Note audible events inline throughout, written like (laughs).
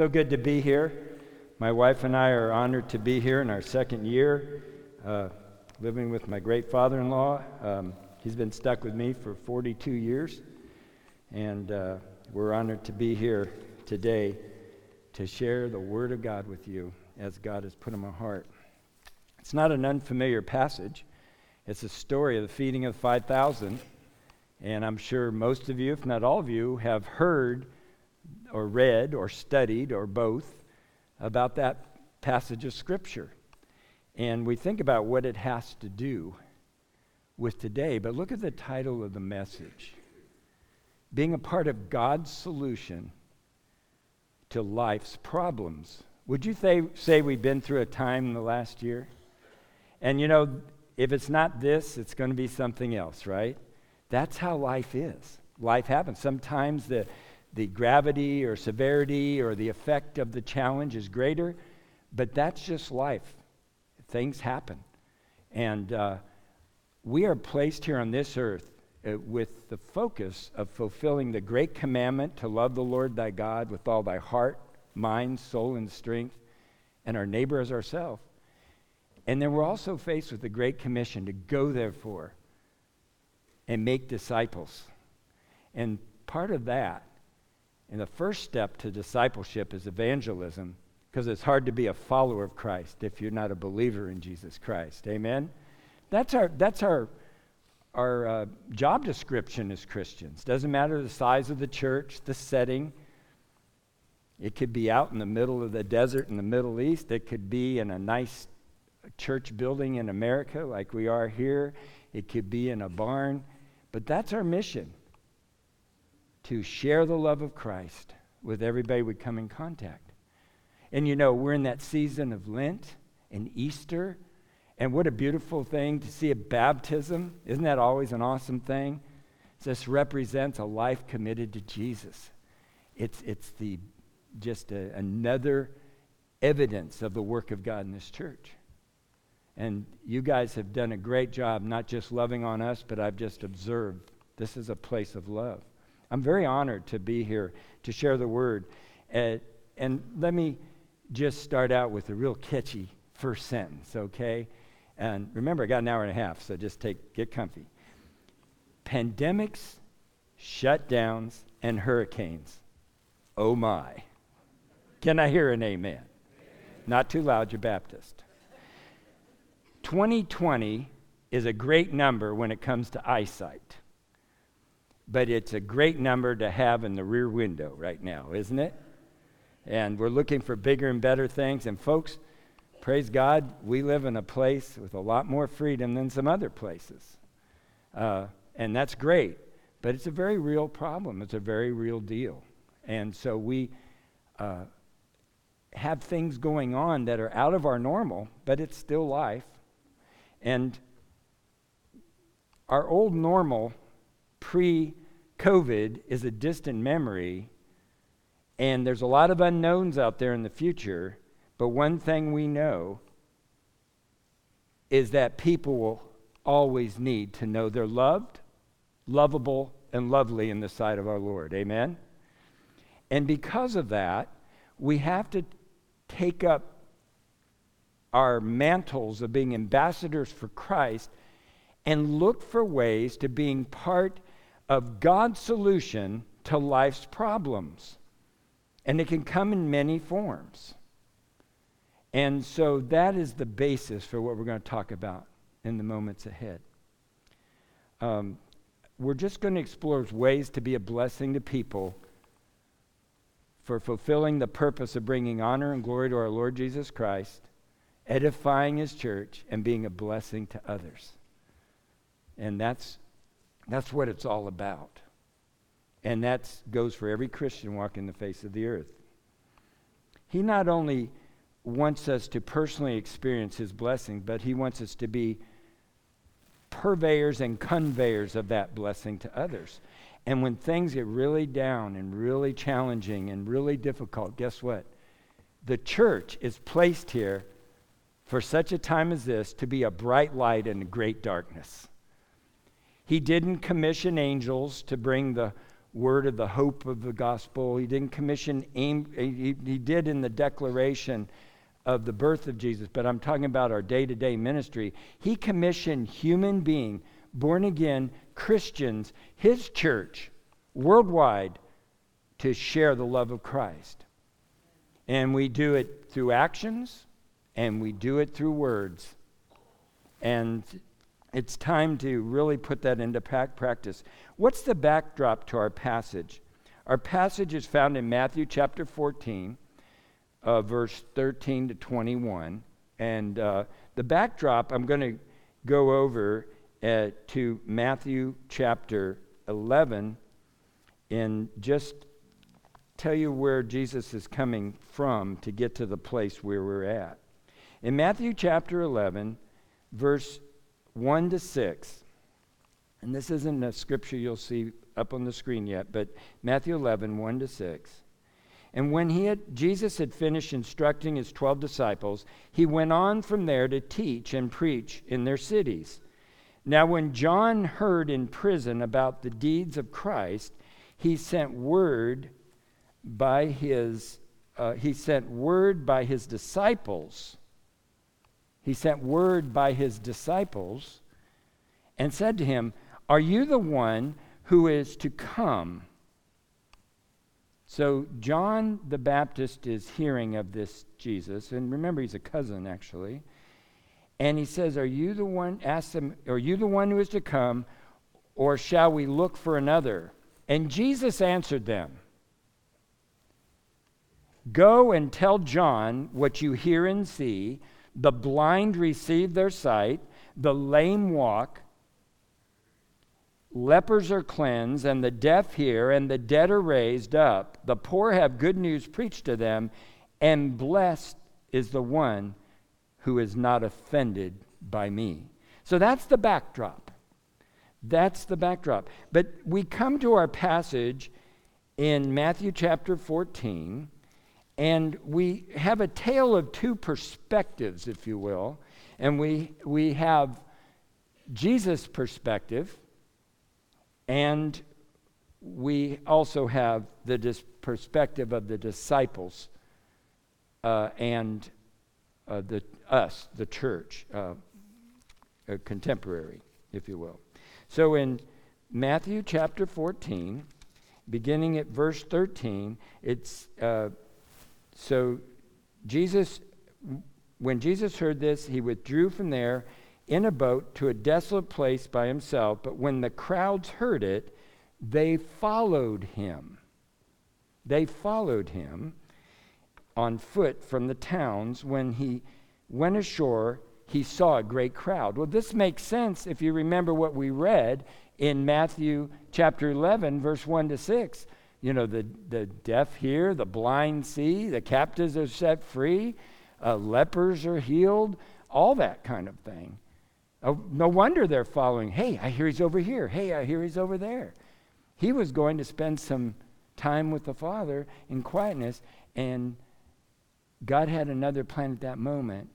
so good to be here. My wife and I are honored to be here in our second year, uh, living with my great father in law. Um, he's been stuck with me for 42 years, and uh, we're honored to be here today to share the Word of God with you as God has put in my heart. It's not an unfamiliar passage, it's a story of the feeding of 5,000. And I'm sure most of you, if not all of you, have heard or read or studied or both about that passage of Scripture. And we think about what it has to do with today. But look at the title of the message Being a part of God's solution to life's problems. Would you say, say we've been through a time in the last year? And you know, if it's not this, it's going to be something else, right? That's how life is. Life happens. Sometimes the, the gravity or severity or the effect of the challenge is greater, but that's just life. Things happen. And uh, we are placed here on this earth uh, with the focus of fulfilling the great commandment to love the Lord thy God with all thy heart, mind, soul, and strength, and our neighbor as ourselves. And then we're also faced with the Great Commission to go, therefore, and make disciples. And part of that, and the first step to discipleship is evangelism, because it's hard to be a follower of Christ if you're not a believer in Jesus Christ. Amen? That's our, that's our, our uh, job description as Christians. Doesn't matter the size of the church, the setting. It could be out in the middle of the desert in the Middle East. It could be in a nice church building in America like we are here. It could be in a barn. But that's our mission to share the love of Christ with everybody we come in contact. And you know, we're in that season of Lent and Easter. And what a beautiful thing to see a baptism. Isn't that always an awesome thing? This represents a life committed to Jesus. It's, it's the, just a, another evidence of the work of God in this church. And you guys have done a great job, not just loving on us, but I've just observed this is a place of love. I'm very honored to be here to share the word. Uh, and let me just start out with a real catchy first sentence, okay? And remember, I got an hour and a half, so just take get comfy. Pandemics, shutdowns, and hurricanes. Oh my. Can I hear an amen? Not too loud, you're Baptist. 2020 is a great number when it comes to eyesight, but it's a great number to have in the rear window right now, isn't it? And we're looking for bigger and better things. And, folks, praise God, we live in a place with a lot more freedom than some other places. Uh, and that's great, but it's a very real problem. It's a very real deal. And so we uh, have things going on that are out of our normal, but it's still life. And our old normal pre COVID is a distant memory, and there's a lot of unknowns out there in the future. But one thing we know is that people will always need to know they're loved, lovable, and lovely in the sight of our Lord. Amen? And because of that, we have to take up our mantles of being ambassadors for Christ and look for ways to being part of God's solution to life's problems. And it can come in many forms. And so that is the basis for what we're going to talk about in the moments ahead. Um, we're just going to explore ways to be a blessing to people for fulfilling the purpose of bringing honor and glory to our Lord Jesus Christ edifying his church, and being a blessing to others. And that's, that's what it's all about. And that goes for every Christian walking the face of the earth. He not only wants us to personally experience his blessing, but he wants us to be purveyors and conveyors of that blessing to others. And when things get really down and really challenging and really difficult, guess what? The church is placed here for such a time as this to be a bright light in great darkness. He didn't commission angels to bring the word of the hope of the gospel. He didn't commission, he, did in the declaration of the birth of Jesus, but I'm talking about our day to day ministry. He commissioned human being, born again Christians, his church, worldwide, to share the love of Christ. And we do it through actions and we do it through words. And it's time to really put that into practice. What's the backdrop to our passage? Our passage is found in Matthew chapter 14, uh, verse 13 to 21. And uh, the backdrop, I'm going to go over uh, to Matthew chapter 11 and just tell you where Jesus is coming from to get to the place where we're at. In Matthew chapter 11, verse 1 to 6. And this isn't a scripture you'll see up on the screen yet, but Matthew 11, 1 to 6. And when he had, Jesus had finished instructing his 12 disciples, he went on from there to teach and preach in their cities. Now, when John heard in prison about the deeds of Christ, he sent word by his, uh, he sent word by his disciples he sent word by his disciples and said to him, Are you the one who is to come? So John the Baptist is hearing of this Jesus, and remember he's a cousin actually. And he says, Are you the one, ask him, are you the one who is to come, or shall we look for another? And Jesus answered them. Go and tell John what you hear and see. The blind receive their sight, the lame walk, lepers are cleansed, and the deaf hear, and the dead are raised up. The poor have good news preached to them, and blessed is the one who is not offended by me. So that's the backdrop. That's the backdrop. But we come to our passage in Matthew chapter 14 and we have a tale of two perspectives, if you will. And we, we have Jesus' perspective, and we also have the dis- perspective of the disciples uh, and uh, the, us, the church, uh, contemporary, if you will. So in Matthew chapter 14, beginning at verse 13, it's uh, so Jesus, when Jesus heard this, he withdrew from there in a boat to a desolate place by himself. But when the crowds heard it, they followed him. They followed him on foot from the towns. When he went ashore, he saw a great crowd. Well, this makes sense if you remember what we read in Matthew chapter 11, verse 1 to 6 you know, the, the deaf hear, the blind see, the captives are set free, uh, lepers are healed, all that kind of thing. Oh, no wonder they're following. Hey, I hear he's over here. Hey, I hear he's over there. He was going to spend some time with the Father in quietness, and God had another plan at that moment,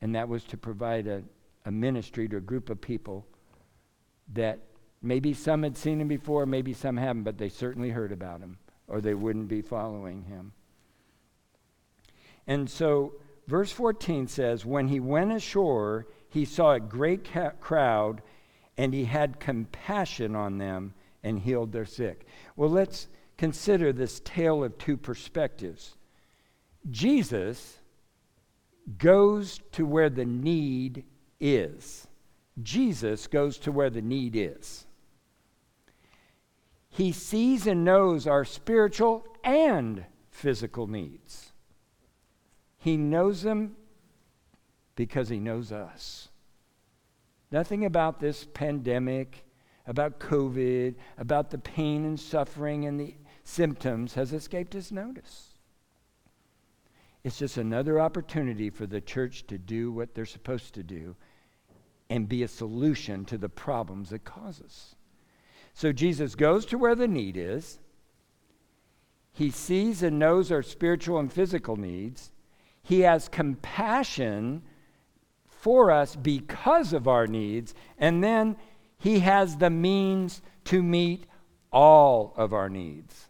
and that was to provide a, a ministry to a group of people that Maybe some had seen him before, maybe some haven't, but they certainly heard about him, or they wouldn't be following him. And so, verse 14 says, When he went ashore, he saw a great ca- crowd, and he had compassion on them and healed their sick. Well, let's consider this tale of two perspectives. Jesus goes to where the need is. Jesus goes to where the need is. He sees and knows our spiritual and physical needs. He knows them because He knows us. Nothing about this pandemic, about COVID, about the pain and suffering and the symptoms has escaped His notice. It's just another opportunity for the church to do what they're supposed to do and be a solution to the problems it causes. So Jesus goes to where the need is. He sees and knows our spiritual and physical needs. He has compassion for us because of our needs. And then he has the means to meet all of our needs.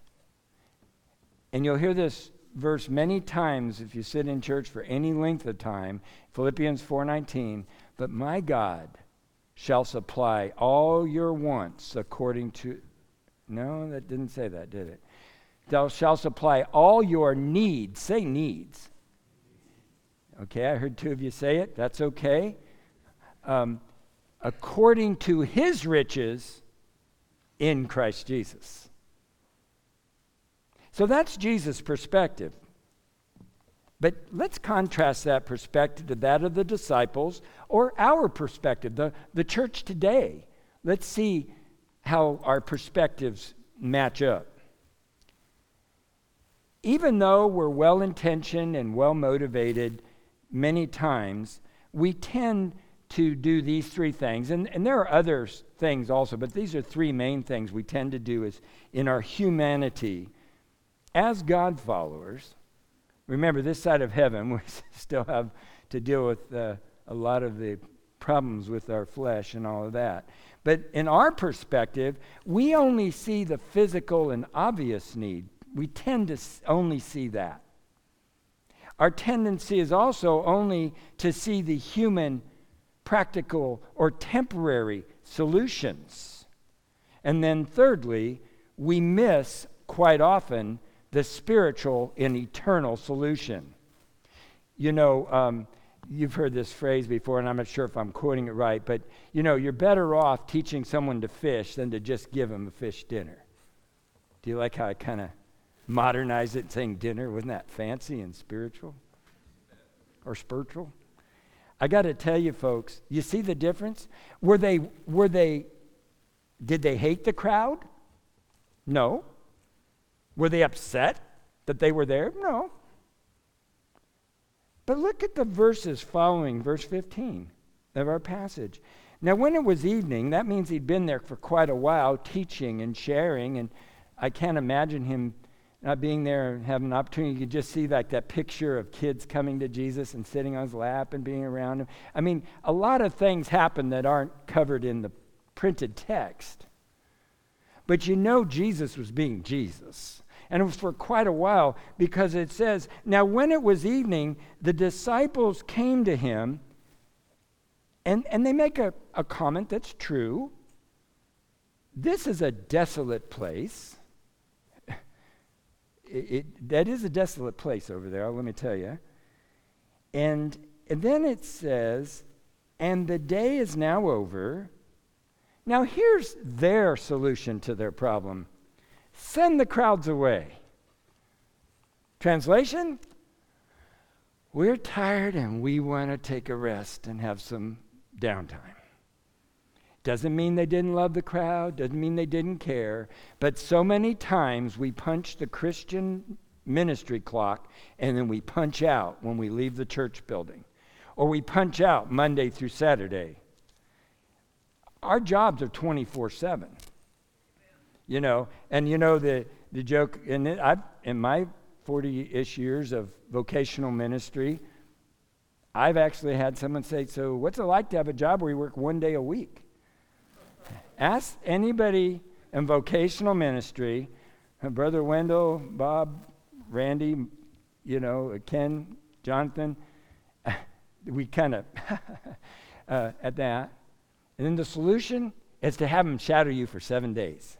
And you'll hear this verse many times if you sit in church for any length of time, Philippians 4:19, but my God shall supply all your wants according to No, that didn't say that, did it? Thou shalt supply all your needs. Say needs. Okay, I heard two of you say it. That's okay. Um, according to his riches in Christ Jesus. So that's Jesus' perspective. But let's contrast that perspective to that of the disciples or our perspective, the, the church today. Let's see how our perspectives match up. Even though we're well intentioned and well motivated many times, we tend to do these three things. And, and there are other things also, but these are three main things we tend to do is in our humanity as God followers, remember this side of heaven, (laughs) we still have to deal with uh, a lot of the problems with our flesh and all of that. But in our perspective, we only see the physical and obvious need. We tend to only see that. Our tendency is also only to see the human, practical, or temporary solutions. And then, thirdly, we miss quite often the spiritual and eternal solution. You know, um, you've heard this phrase before, and I'm not sure if I'm quoting it right, but you know, you're better off teaching someone to fish than to just give them a fish dinner. Do you like how I kind of modernized it saying dinner? Wasn't that fancy and spiritual? Or spiritual? I got to tell you, folks, you see the difference? Were they, were they, did they hate the crowd? No. Were they upset that they were there? No. But look at the verses following verse 15 of our passage. Now, when it was evening, that means he'd been there for quite a while teaching and sharing, and I can't imagine him not being there and having an opportunity. Could just see like that picture of kids coming to Jesus and sitting on his lap and being around him. I mean, a lot of things happen that aren't covered in the printed text. But you know Jesus was being Jesus. And for quite a while because it says, Now when it was evening, the disciples came to him, and, and they make a, a comment that's true. This is a desolate place. (laughs) It, it, that is a desolate place over there, let me tell you. And, and then it says, and the day is now over. Now, here's their solution to their problem Send the crowds away. Translation? We're tired and we want to take a rest and have some downtime. Doesn't mean they didn't love the crowd, doesn't mean they didn't care, but so many times we punch the Christian ministry clock and then we punch out when we leave the church building. Or we punch out Monday through Saturday. Our jobs are 24 7 you know. And you know the the joke in it. I in my 40-ish years of vocational ministry, I've actually had someone say, "So, what's it like to have a job where you work one day a week?" Ask anybody in vocational ministry, Brother Wendell, Bob, Randy, you know, Ken, Jonathan. (laughs) we kind of (laughs) uh, at that, and then the solution is to have them shadow you for seven days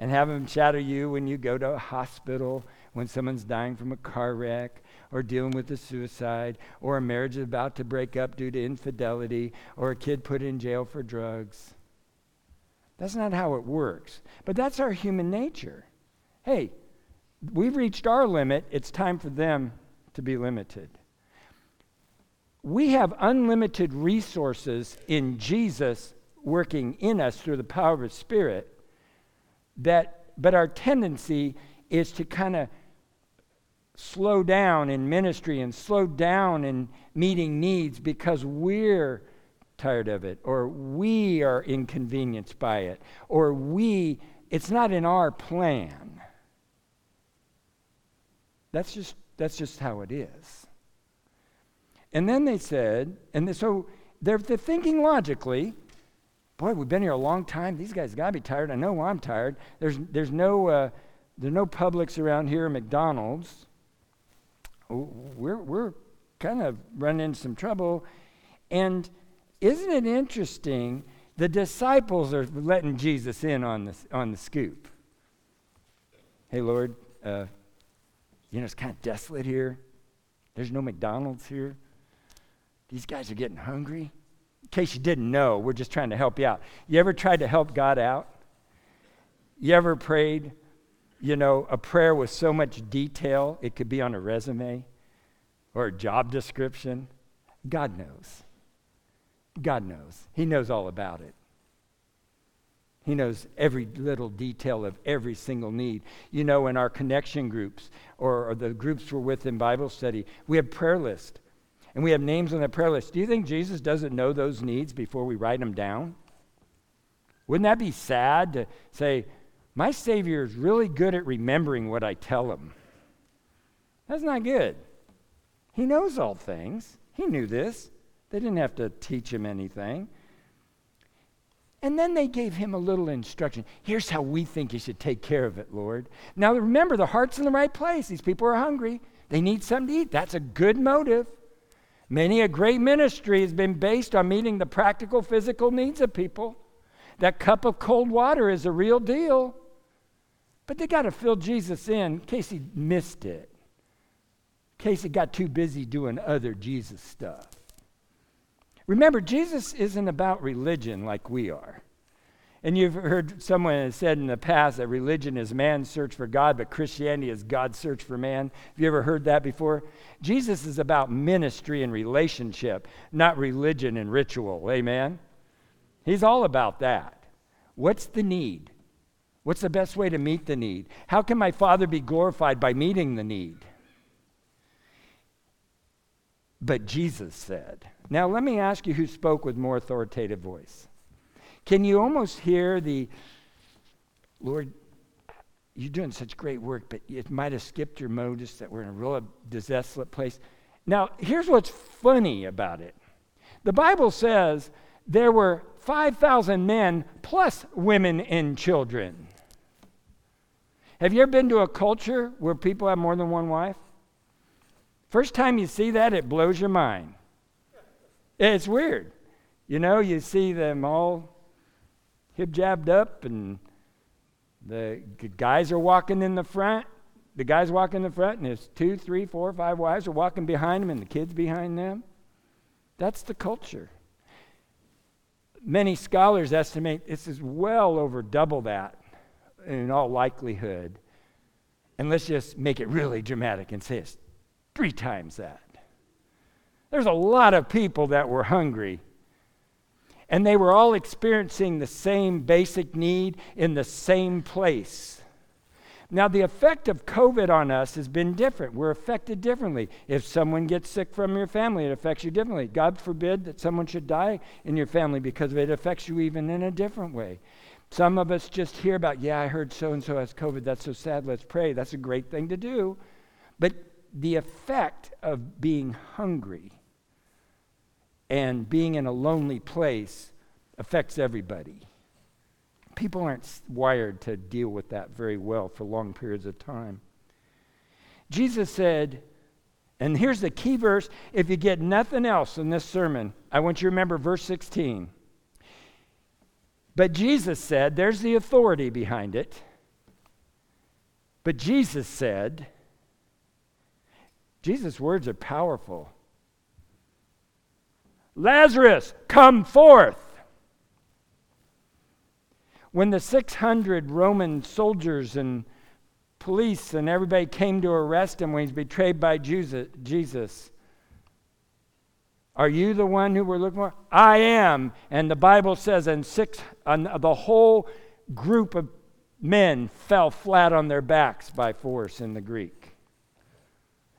and have them shadow you when you go to a hospital, when someone's dying from a car wreck, or dealing with a suicide, or a marriage is about to break up due to infidelity, or a kid put in jail for drugs. That's not how it works. But that's our human nature. Hey, we've reached our limit, it's time for them to be limited. We have unlimited resources in Jesus working in us through the power of His Spirit that, but our tendency is to kind of slow down in ministry and slow down in meeting needs because we're tired of it or we are inconvenienced by it or we it's not in our plan. That's just that's just how it is. And then they said and so they're, they're thinking logically boy, we've been here a long time. These guys got to be tired. I know I'm tired. There's, there's, no, uh, there's no Publix around here, McDonald's. We're, we're kind of running into some trouble. And isn't it interesting? The disciples are letting Jesus in on the, on the scoop. Hey, Lord, uh, you know, it's kind of desolate here. There's no McDonald's here. These guys are getting hungry. Case you didn't know, we're just trying to help you out. You ever tried to help God out? You ever prayed, you know, a prayer with so much detail it could be on a resume or a job description? God knows. God knows. He knows all about it. He knows every little detail of every single need. You know, in our connection groups or, or the groups we're with in Bible study, we have prayer lists and we have names on that prayer list. Do you think Jesus doesn't know those needs before we write them down? Wouldn't that be sad to say, my Savior is really good at remembering what I tell him? That's not good. He knows all things. He knew this. They didn't have to teach him anything. And then they gave him a little instruction. Here's how we think you should take care of it, Lord. Now remember, the heart's in the right place. These people are hungry. They need something to eat. That's a good motive. Many a great ministry has been based on meeting the practical physical needs of people. That cup of cold water is a real deal. But they got to fill Jesus in in case he missed it, in case he got too busy doing other Jesus stuff. Remember, Jesus isn't about religion like we are. And you've heard someone has said in the past that religion is man's search for God, but Christianity is God's search for man. Have you ever heard that before? Jesus is about ministry and relationship, not religion and ritual. Amen? He's all about that. What's the need? What's the best way to meet the need? How can my Father be glorified by meeting the need? But Jesus said, Now let me ask you who spoke with more authoritative voice. Can you almost hear the, Lord, you're doing such great work, but it might have skipped your notice that we're in a real desolate place. Now, here's what's funny about it the Bible says there were 5,000 men plus women and children. Have you ever been to a culture where people have more than one wife? First time you see that, it blows your mind. It's weird. You know, you see them all hip jabbed up, and the guys are walking in the front. The guys walking in the front, and there's two, three, four, five wives are walking behind them, and the kids behind them. That's the culture. Many scholars estimate this is well over double that in all likelihood. And let's just make it really dramatic and say it's three times that. There's a lot of people that were hungry and they were all experiencing the same basic need in the same place. Now, the effect of COVID on us has been different. We're affected differently. If someone gets sick from your family, it affects you differently. God forbid that someone should die in your family because it affects you even in a different way. Some of us just hear about, yeah, I heard so and so has COVID. That's so sad. Let's pray. That's a great thing to do. But the effect of being hungry and being in a lonely place affects everybody. People aren't wired to deal with that very well for long periods of time. Jesus said, and here's the key verse if you get nothing else in this sermon, I want you to remember verse 16. But Jesus said, there's the authority behind it. But Jesus said, Jesus' words are powerful. Lazarus, come forth. When the 600 Roman soldiers and police and everybody came to arrest him when he's betrayed by Jesus, are you the one who we're looking for? I am. And the Bible says, and six, and the whole group of men fell flat on their backs by force in the Greek.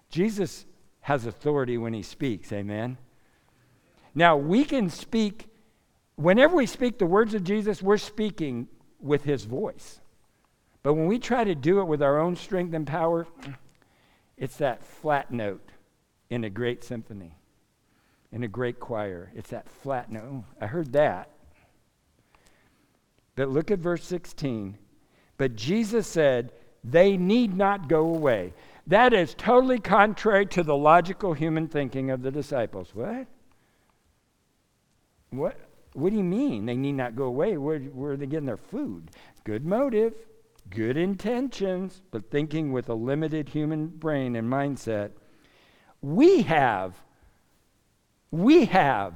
Jesus has authority when he speaks, amen? Now, we can speak, whenever we speak the words of Jesus, we're speaking with his voice. But when we try to do it with our own strength and power, it's that flat note in a great symphony, in a great choir. It's that flat note. Oh, I heard that. But look at verse 16. But Jesus said, They need not go away. That is totally contrary to the logical human thinking of the disciples. What? What? What do you mean they need not go away? Where, where are they getting their food? Good motive, good intentions, but thinking with a limited human brain and mindset. We have, we have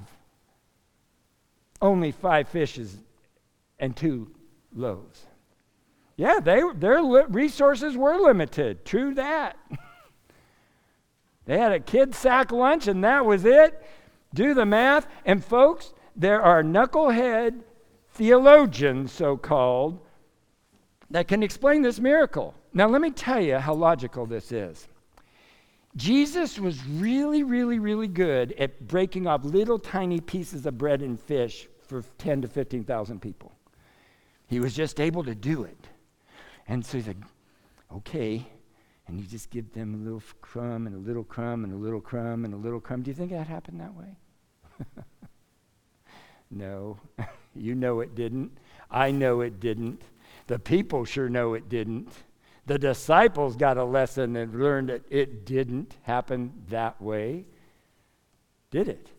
only five fishes and two loaves. Yeah, they, their li- resources were limited. True that. (laughs) they had a kid sack lunch and that was it. Do the math. And folks, there are knucklehead theologians, so called, that can explain this miracle. Now, let me tell you how logical this is. Jesus was really, really, really good at breaking off little tiny pieces of bread and fish for 10 to 15,000 people. He was just able to do it. And so he's like, okay. And you just give them a little crumb and a little crumb and a little crumb and a little crumb. Do you think that happened that way? No. (laughs) you know it didn't. I know it didn't. The people sure know it didn't. The disciples got a lesson and learned that it didn't happen that way. Did it?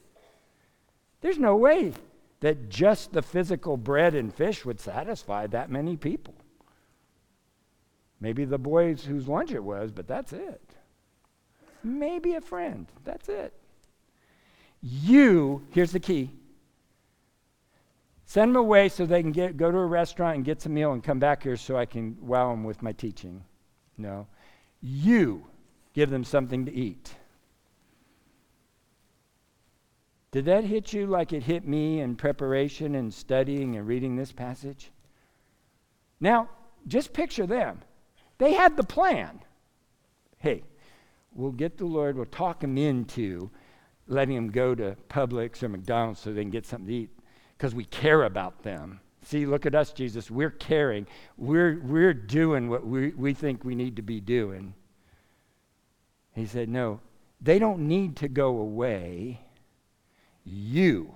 There's no way that just the physical bread and fish would satisfy that many people. Maybe the boys whose lunch it was, but that's it. Maybe a friend. That's it. You, here's the key send them away so they can get, go to a restaurant and get some meal and come back here so I can wow them with my teaching. No. You give them something to eat. Did that hit you like it hit me in preparation and studying and reading this passage? Now, just picture them. They had the plan. Hey, we'll get the Lord, we'll talk him into letting him go to Publix or McDonald's so they can get something to eat because we care about them. See, look at us, Jesus. We're caring. We're, we're doing what we, we think we need to be doing. He said, No, they don't need to go away. You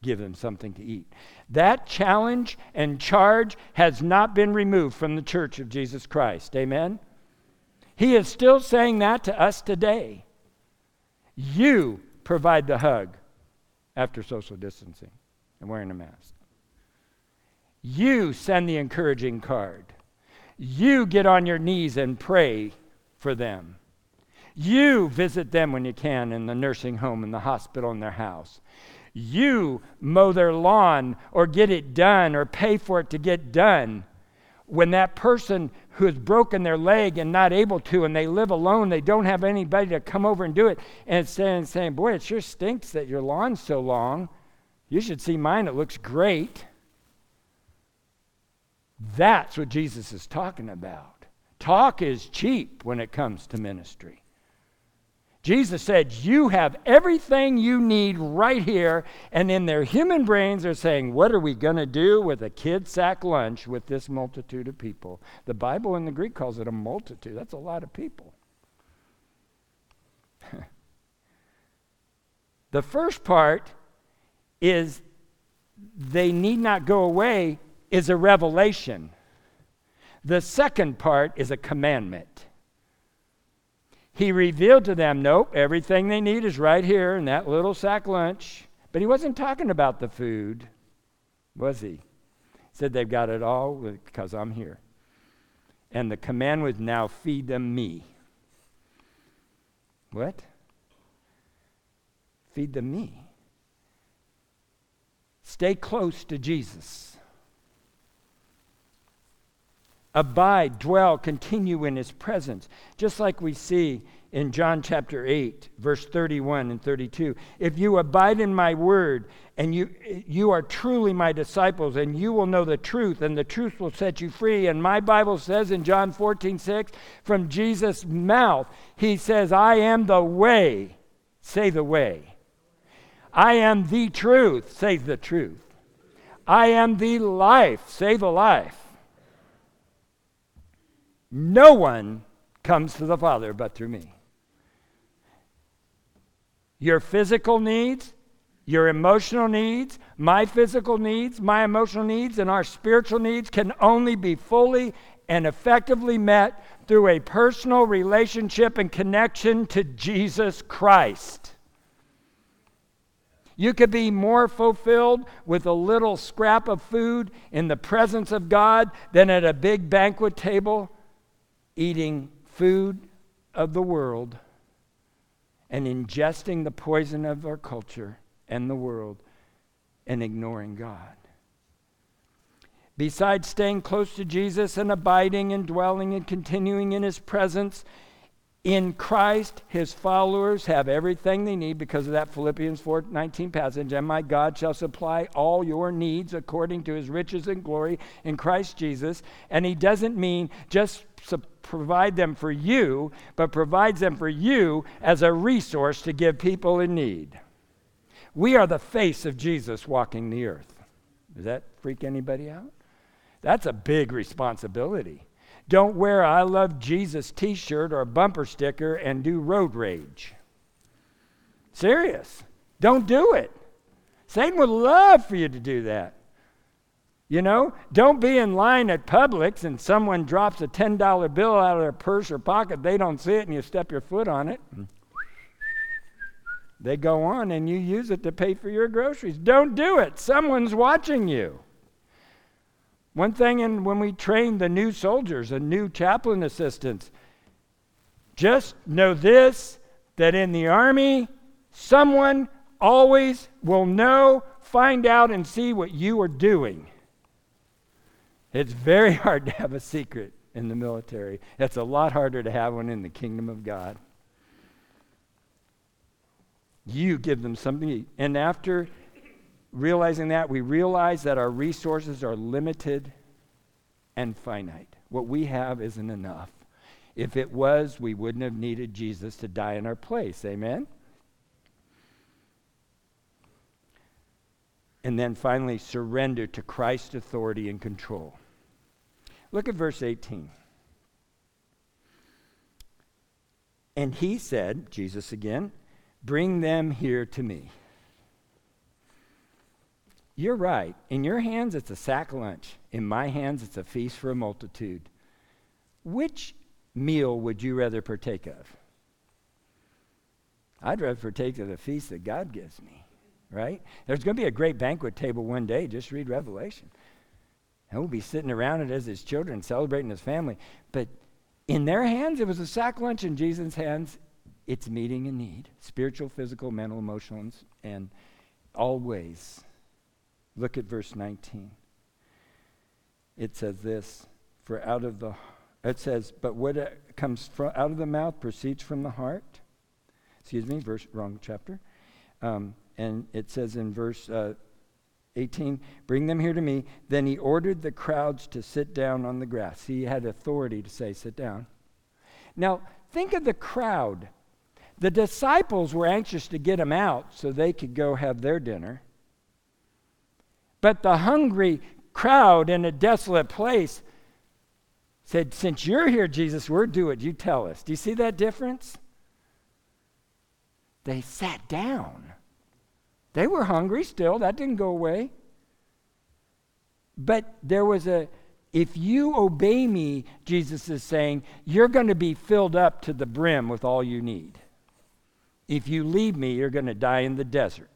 give them something to eat. That challenge and charge has not been removed from the church of Jesus Christ. Amen? He is still saying that to us today. You provide the hug after social distancing and wearing a mask. You send the encouraging card. You get on your knees and pray for them. You visit them when you can in the nursing home, in the hospital, in their house you mow their lawn or get it done or pay for it to get done. When that person who has broken their leg and not able to, and they live alone, they don't have anybody to come over and do it, and saying, saying, Boy, it sure stinks that your lawn's so long. You should see mine, it looks great. That's what Jesus is talking about. Talk is cheap when it comes to ministry. Jesus said, You have everything you need right here. And in their human brains, they're saying, What are we going to do with a kid sack lunch with this multitude of people? The Bible in the Greek calls it a multitude. That's a lot of people. (laughs) the first part is they need not go away, is a revelation. The second part is a commandment. He revealed to them, nope, everything they need is right here in that little sack lunch. But he wasn't talking about the food, was he? He said they've got it all because I'm here. And the command was now feed them me. What? Feed them me. Stay close to Jesus. abide, dwell, continue in his presence. Just like we see in John chapter 8, verse 31 and 32. If you abide in my word, and you, you are truly my disciples, and you will know the truth, and the truth will set you free. And my Bible says in John 14, 6, from Jesus' mouth, he says, I am the way. Say the way. I am the truth. Say the truth. I am the life. Say the life. No one comes to the Father but through me. Your physical needs, Your emotional needs, my physical needs, my emotional needs, and our spiritual needs can only be fully and effectively met through a personal relationship and connection to Jesus Christ. You could be more fulfilled with a little scrap of food in the presence of God than at a big banquet table eating food of the world and ingesting the poison of our culture and the world and ignoring God. Besides staying close to Jesus and abiding and dwelling and continuing in his presence, in Christ, his followers have everything they need because of that Philippians 4:19 passage, and my God shall supply all your needs according to his riches and glory in Christ Jesus. And he doesn't mean just provide them for you, but provides them for you as a resource to give people in need. We are the face of Jesus walking the earth. Does that freak anybody out? That's a big responsibility. Don't wear I love Jesus t shirt or a bumper sticker and do road rage. Serious. Don't do it. Satan would love for you to do that. You know, don't be in line at Publix and someone drops a $10 bill out of their purse or pocket. They don't see it and you step your foot on it. They go on and you use it to pay for your groceries. Don't do it. Someone's watching you. One thing, and when we train the new soldiers and new chaplain assistants, just know this that in the army, someone always will know, find out, and see what you are doing. It's very (laughs) hard to have a secret in the military. It's a lot harder to have one in the kingdom of God. You give them something. And after realizing that, we realize that our resources are limited and finite. What we have isn't enough. If it was, we wouldn't have needed Jesus to die in our place. Amen? And then finally, surrender to Christ's authority and control. Look at verse 18. And he said, Jesus again, Bring them here to me. You're right. In your hands, it's a sack lunch. In my hands, it's a feast for a multitude. Which meal would you rather partake of? I'd rather partake of the feast that God gives me, right? There's going to be a great banquet table one day. Just read Revelation. And we'll be sitting around it as his children, celebrating his family. But in their hands, it was a sack lunch. In Jesus' hands, it's meeting a need spiritual, physical, mental, emotional, and all ways. Look at verse 19. It says this For out of the, it says, but what comes from, out of the mouth proceeds from the heart. Excuse me, verse, wrong chapter. Um, and it says in verse uh, 18, bring them here to me. Then he ordered the crowds to sit down on the grass. He had authority to say, sit down. Now, think of the crowd the disciples were anxious to get him out so they could go have their dinner. But the hungry crowd in a desolate place said, Since you're here, Jesus, we're do it. You tell us. Do you see that difference? They sat down. They were hungry still. That didn't go away. But there was a, if you obey me, Jesus is saying, you're going to be filled up to the brim with all you need. If you leave me, you're going to die in the desert.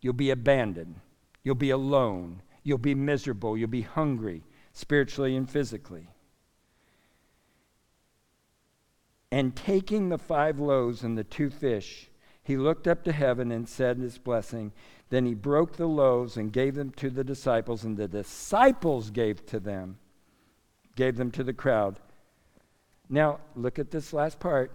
You'll be abandoned. You'll be alone. You'll be miserable. You'll be hungry, spiritually and physically. And taking the five loaves and the two fish, he looked up to heaven and said his blessing. Then he broke the loaves and gave them to the disciples, and the disciples gave to them, gave them to the crowd. Now, look at this last part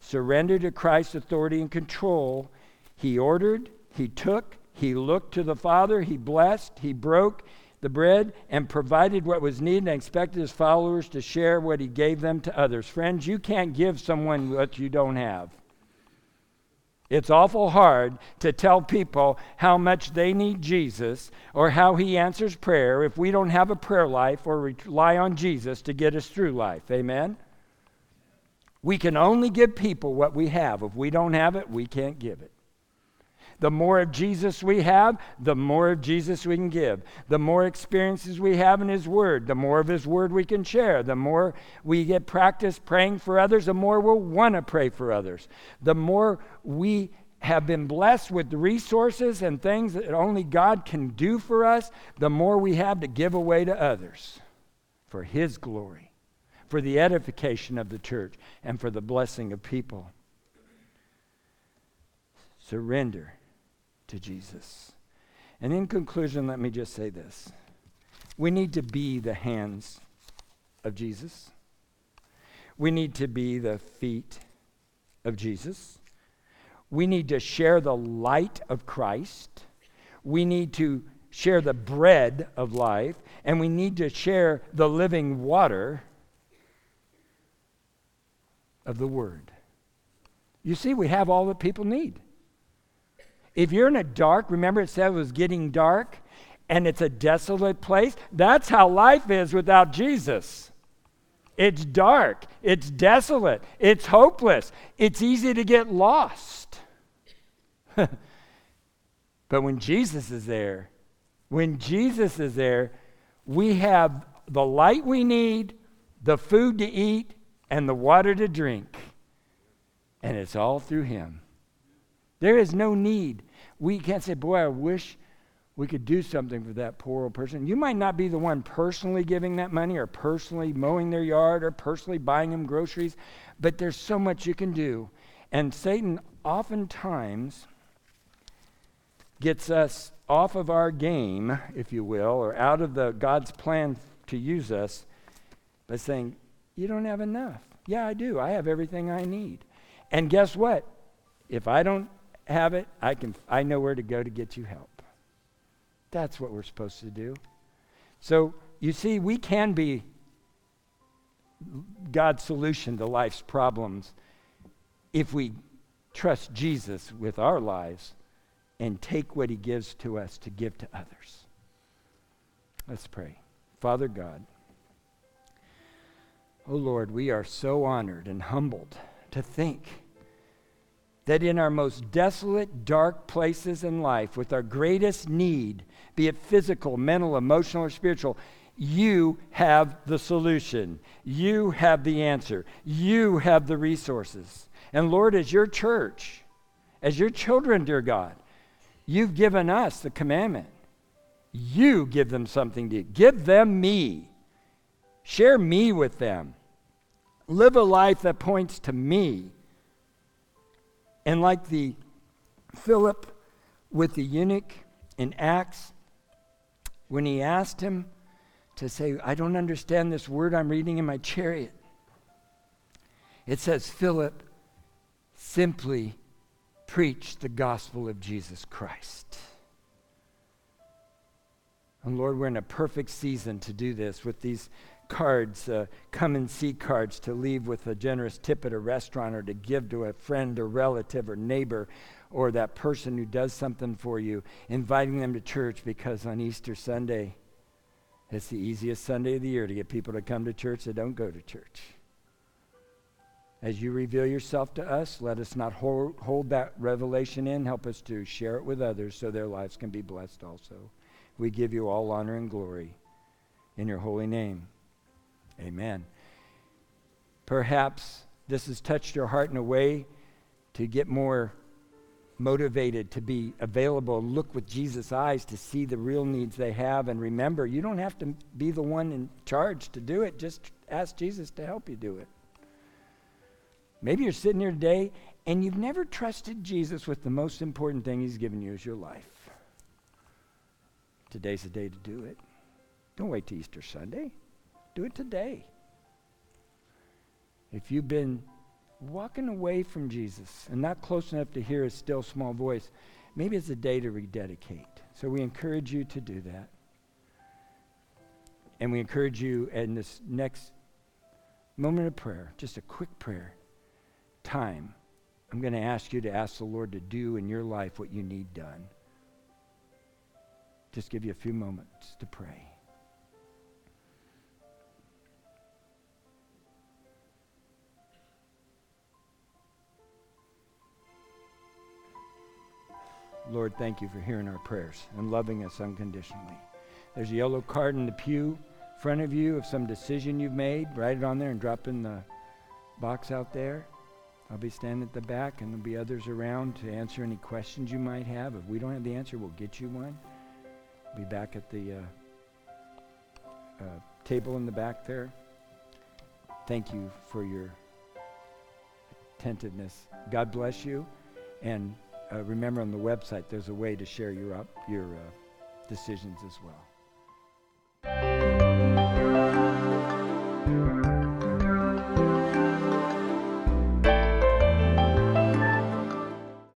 Surrender to Christ's authority and control, he ordered, he took, he looked to the Father, he blessed, he broke the bread and provided what was needed and expected his followers to share what he gave them to others. Friends, you can't give someone what you don't have. It's awful hard to tell people how much they need Jesus or how he answers prayer if we don't have a prayer life or rely on Jesus to get us through life. Amen? We can only give people what we have. If we don't have it, we can't give it. The more of Jesus we have, the more of Jesus we can give. The more experiences we have in His Word, the more of His Word we can share. The more we get practice praying for others, the more we'll want to pray for others. The more we have been blessed with resources and things that only God can do for us, the more we have to give away to others for His glory, for the edification of the church, and for the blessing of people. Surrender to Jesus. And in conclusion, let me just say this we need to be the hands of Jesus, we need to be the feet of Jesus. We need to share the light of Christ. We need to share the bread of life. And we need to share the living water of the Word. You see, we have all that people need. If you're in a dark, remember it said it was getting dark and it's a desolate place? That's how life is without Jesus. It's dark, it's desolate, it's hopeless, it's easy to get lost. (laughs) but when Jesus is there, when Jesus is there, we have the light we need, the food to eat, and the water to drink. And it's all through Him. There is no need. We can't say, Boy, I wish we could do something for that poor old person. You might not be the one personally giving that money or personally mowing their yard or personally buying them groceries, but there's so much you can do. And Satan oftentimes gets us off of our game, if you will, or out of the God's plan to use us by saying, "You don't have enough." Yeah, I do. I have everything I need. And guess what? If I don't have it, I can I know where to go to get you help. That's what we're supposed to do. So, you see, we can be God's solution to life's problems if we trust Jesus with our lives and take what he gives to us to give to others. Let's pray. Father God, oh Lord, we are so honored and humbled to think that in our most desolate, dark places in life, with our greatest need, be it physical, mental, emotional, or spiritual, you have the solution. You have the answer. You have the resources. And Lord, as your church, as your children, dear God, You've given us the commandment. You give them something to eat. Give them me. Share me with them. Live a life that points to me. And like the Philip with the eunuch in Acts, when he asked him to say, I don't understand this word I'm reading in my chariot, it says, Philip simply preach the gospel of Jesus Christ. And Lord, we're in a perfect season to do this with these cards, uh, come and see cards to leave with a generous tip at a restaurant or to give to a friend or relative or neighbor or that person who does something for you, inviting them to church because on Easter Sunday, it's the easiest Sunday of the year to get people to come to church that don't go to church. As you reveal yourself to us, let us not hold, hold that revelation in. Help us to share it with others so their lives can be blessed also. We give you all honor and glory in your holy name. Amen. Perhaps this has touched your heart in a way to get more motivated to be available look with Jesus' eyes to see the real needs they have. And remember, you don't have to be the one in charge to do it, just ask Jesus to help you do it. Maybe you're sitting here today and you've never trusted Jesus with the most important thing he's given you is your life. Today's the day to do it. Don't wait till Easter Sunday. Do it today. If you've been walking away from Jesus and not close enough to hear his still small voice, maybe it's a day to rededicate. So we encourage you to do that. And we encourage you in this next moment of prayer, just a quick prayer, time, I'm going to ask you to ask the Lord to do in your life what you need done. Just give you a few moments to pray. Lord, thank you for hearing our prayers and loving us unconditionally. There's a yellow card in the pew in front of you of some decision you've made. Write it on there and drop in the box out there. I'll be standing at the back, and there'll be others around to answer any questions you might have. If we don't have the answer, we'll get you one. Be back at the uh, uh, table in the back there. Thank you for your attentiveness. God bless you. And remember on the website, there's a way to share your, up, your uh, decisions as well.